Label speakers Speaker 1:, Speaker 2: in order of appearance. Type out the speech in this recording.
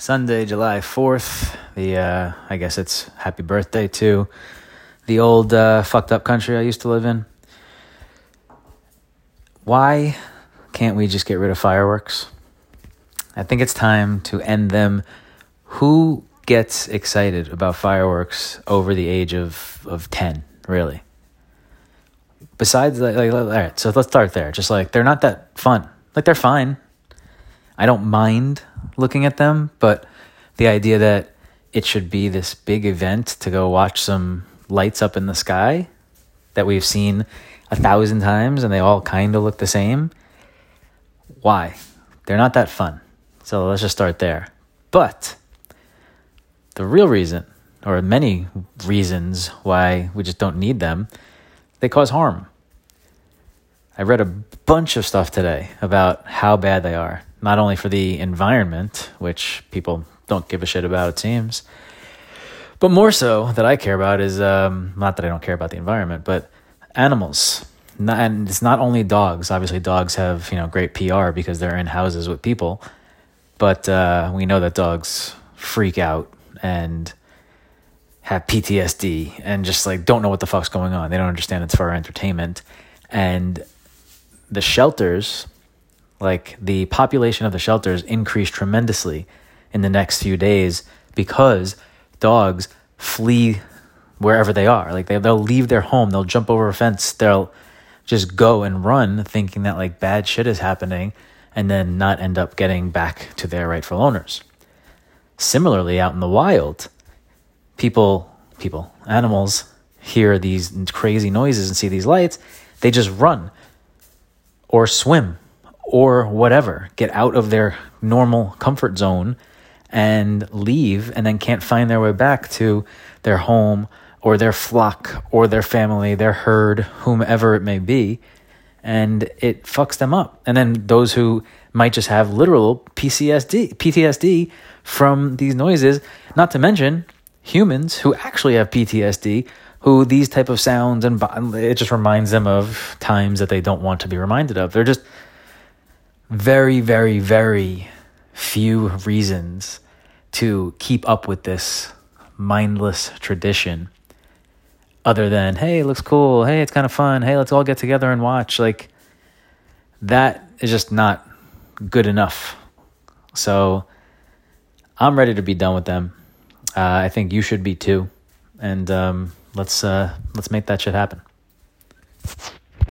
Speaker 1: Sunday, July 4th. The uh, I guess it's happy birthday to the old uh, fucked up country I used to live in. Why can't we just get rid of fireworks? I think it's time to end them. Who gets excited about fireworks over the age of, of 10, really? Besides, like, like, all right, so let's start there. Just like, they're not that fun. Like, they're fine. I don't mind looking at them, but the idea that it should be this big event to go watch some lights up in the sky that we've seen a thousand times and they all kind of look the same. Why? They're not that fun. So let's just start there. But the real reason, or many reasons why we just don't need them, they cause harm. I read a bunch of stuff today about how bad they are not only for the environment, which people don't give a shit about, it seems, but more so that I care about is um, not that I don't care about the environment, but animals. Not, and it's not only dogs. Obviously, dogs have you know great PR because they're in houses with people, but uh, we know that dogs freak out and have PTSD and just like don't know what the fuck's going on. They don't understand it's for entertainment, and the shelters like the population of the shelters increased tremendously in the next few days because dogs flee wherever they are. Like they they'll leave their home, they'll jump over a fence, they'll just go and run thinking that like bad shit is happening and then not end up getting back to their rightful owners. Similarly, out in the wild, people people, animals hear these crazy noises and see these lights, they just run or swim or whatever, get out of their normal comfort zone and leave and then can't find their way back to their home or their flock or their family, their herd, whomever it may be. And it fucks them up. And then those who might just have literal PCSD, PTSD from these noises, not to mention humans who actually have PTSD, who these type of sounds and it just reminds them of times that they don't want to be reminded of. They're just very, very, very few reasons to keep up with this mindless tradition other than, hey, it looks cool. Hey, it's kind of fun. Hey, let's all get together and watch. Like, that is just not good enough. So, I'm ready to be done with them. Uh, I think you should be too. And um, let's uh, let's make that shit happen.